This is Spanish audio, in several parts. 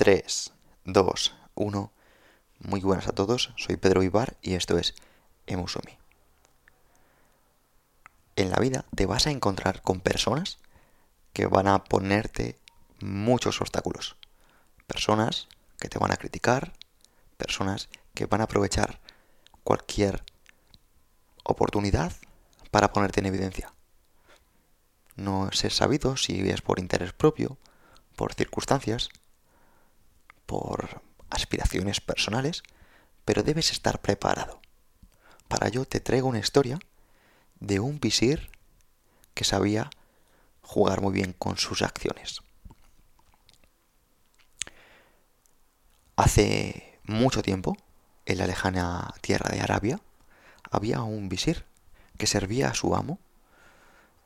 3, 2, 1. Muy buenas a todos, soy Pedro Ibar y esto es Emusomi. En la vida te vas a encontrar con personas que van a ponerte muchos obstáculos. Personas que te van a criticar, personas que van a aprovechar cualquier oportunidad para ponerte en evidencia. No es sabido si es por interés propio, por circunstancias, por aspiraciones personales, pero debes estar preparado. Para ello te traigo una historia de un visir que sabía jugar muy bien con sus acciones. Hace mucho tiempo, en la lejana tierra de Arabia, había un visir que servía a su amo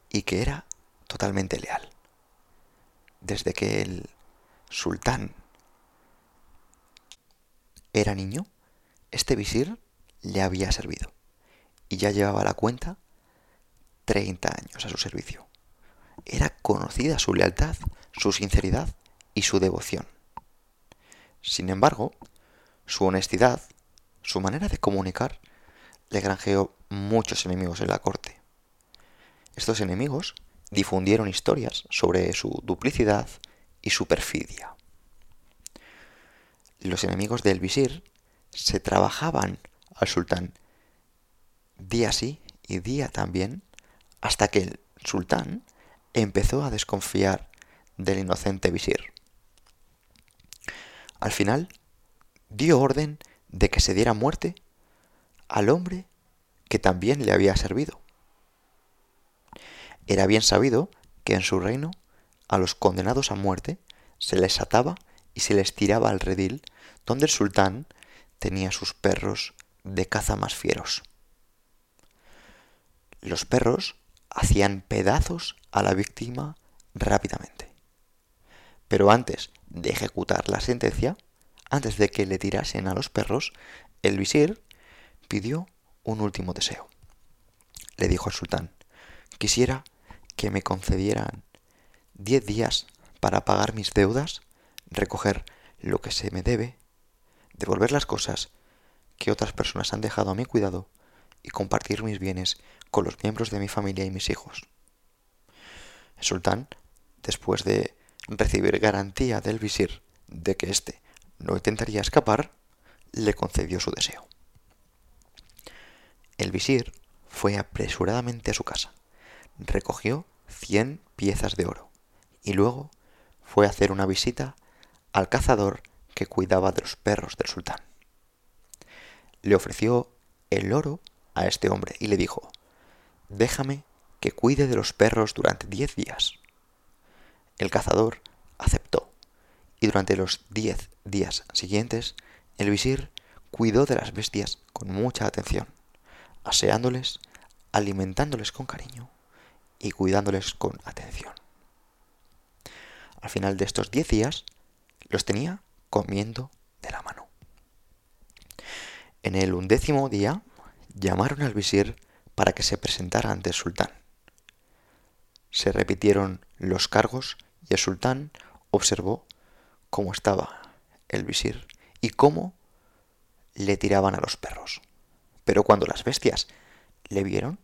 y que era totalmente leal. Desde que el sultán era niño, este visir le había servido y ya llevaba la cuenta 30 años a su servicio. Era conocida su lealtad, su sinceridad y su devoción. Sin embargo, su honestidad, su manera de comunicar, le granjeó muchos enemigos en la corte. Estos enemigos difundieron historias sobre su duplicidad y su perfidia los enemigos del visir se trabajaban al sultán día sí y día también, hasta que el sultán empezó a desconfiar del inocente visir. Al final, dio orden de que se diera muerte al hombre que también le había servido. Era bien sabido que en su reino a los condenados a muerte se les ataba y se les tiraba al redil donde el sultán tenía sus perros de caza más fieros. Los perros hacían pedazos a la víctima rápidamente. Pero antes de ejecutar la sentencia, antes de que le tirasen a los perros, el visir pidió un último deseo. Le dijo al sultán, quisiera que me concedieran diez días para pagar mis deudas, recoger lo que se me debe devolver las cosas que otras personas han dejado a mi cuidado y compartir mis bienes con los miembros de mi familia y mis hijos. El sultán, después de recibir garantía del visir de que éste no intentaría escapar, le concedió su deseo. El visir fue apresuradamente a su casa, recogió cien piezas de oro y luego fue a hacer una visita al cazador que cuidaba de los perros del sultán. Le ofreció el oro a este hombre y le dijo, déjame que cuide de los perros durante diez días. El cazador aceptó, y durante los diez días siguientes, el visir cuidó de las bestias con mucha atención, aseándoles, alimentándoles con cariño y cuidándoles con atención. Al final de estos diez días, los tenía comiendo de la mano. En el undécimo día llamaron al visir para que se presentara ante el sultán. Se repitieron los cargos y el sultán observó cómo estaba el visir y cómo le tiraban a los perros. Pero cuando las bestias le vieron,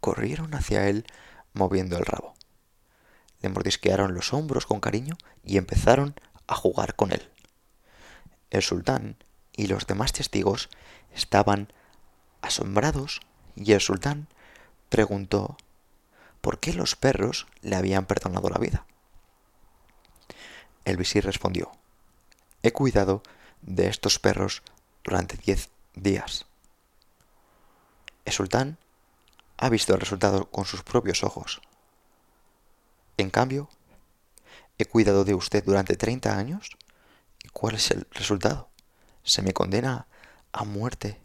corrieron hacia él moviendo el rabo. Le mordisquearon los hombros con cariño y empezaron a jugar con él. El sultán y los demás testigos estaban asombrados y el sultán preguntó por qué los perros le habían perdonado la vida. El visir respondió, he cuidado de estos perros durante diez días. El sultán ha visto el resultado con sus propios ojos. En cambio, he cuidado de usted durante treinta años ¿Y cuál es el resultado? Se me condena a muerte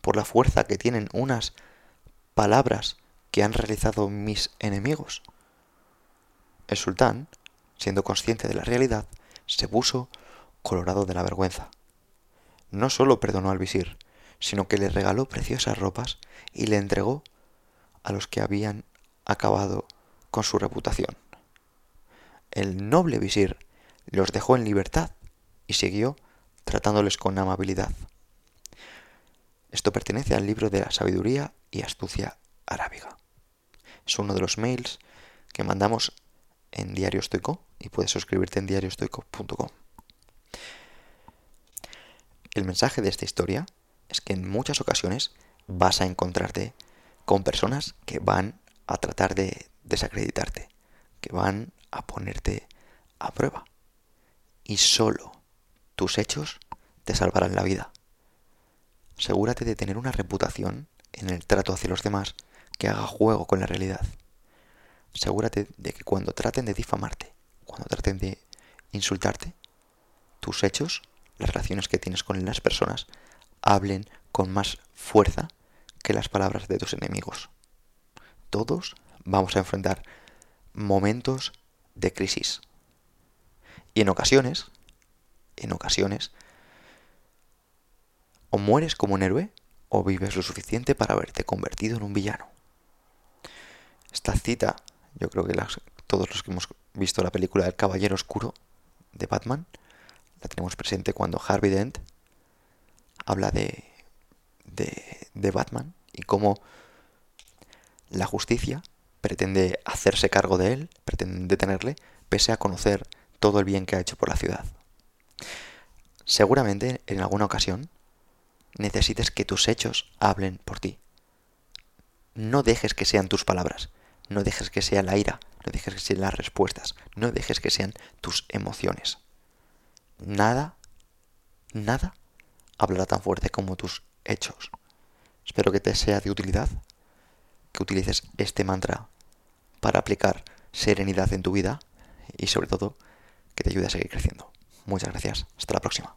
por la fuerza que tienen unas palabras que han realizado mis enemigos. El sultán, siendo consciente de la realidad, se puso colorado de la vergüenza. No solo perdonó al visir, sino que le regaló preciosas ropas y le entregó a los que habían acabado con su reputación. El noble visir los dejó en libertad y siguió tratándoles con amabilidad. Esto pertenece al libro de la sabiduría y astucia arábiga. Es uno de los mails que mandamos en Diario Estoico y puedes suscribirte en diariostoico.com. El mensaje de esta historia es que en muchas ocasiones vas a encontrarte con personas que van a tratar de desacreditarte, que van a ponerte a prueba. Y solo tus hechos te salvarán la vida. Asegúrate de tener una reputación en el trato hacia los demás que haga juego con la realidad. Asegúrate de que cuando traten de difamarte, cuando traten de insultarte, tus hechos, las relaciones que tienes con las personas, hablen con más fuerza que las palabras de tus enemigos. Todos vamos a enfrentar momentos de crisis. Y en ocasiones, en ocasiones, o mueres como un héroe o vives lo suficiente para haberte convertido en un villano. Esta cita, yo creo que todos los que hemos visto la película El Caballero Oscuro de Batman, la tenemos presente cuando Harvey Dent habla de de, Batman y cómo la justicia pretende hacerse cargo de él, pretende detenerle, pese a conocer todo el bien que ha hecho por la ciudad. Seguramente en alguna ocasión necesites que tus hechos hablen por ti. No dejes que sean tus palabras, no dejes que sea la ira, no dejes que sean las respuestas, no dejes que sean tus emociones. Nada, nada hablará tan fuerte como tus hechos. Espero que te sea de utilidad, que utilices este mantra para aplicar serenidad en tu vida y sobre todo que te ayude a seguir creciendo. Muchas gracias. Hasta la próxima.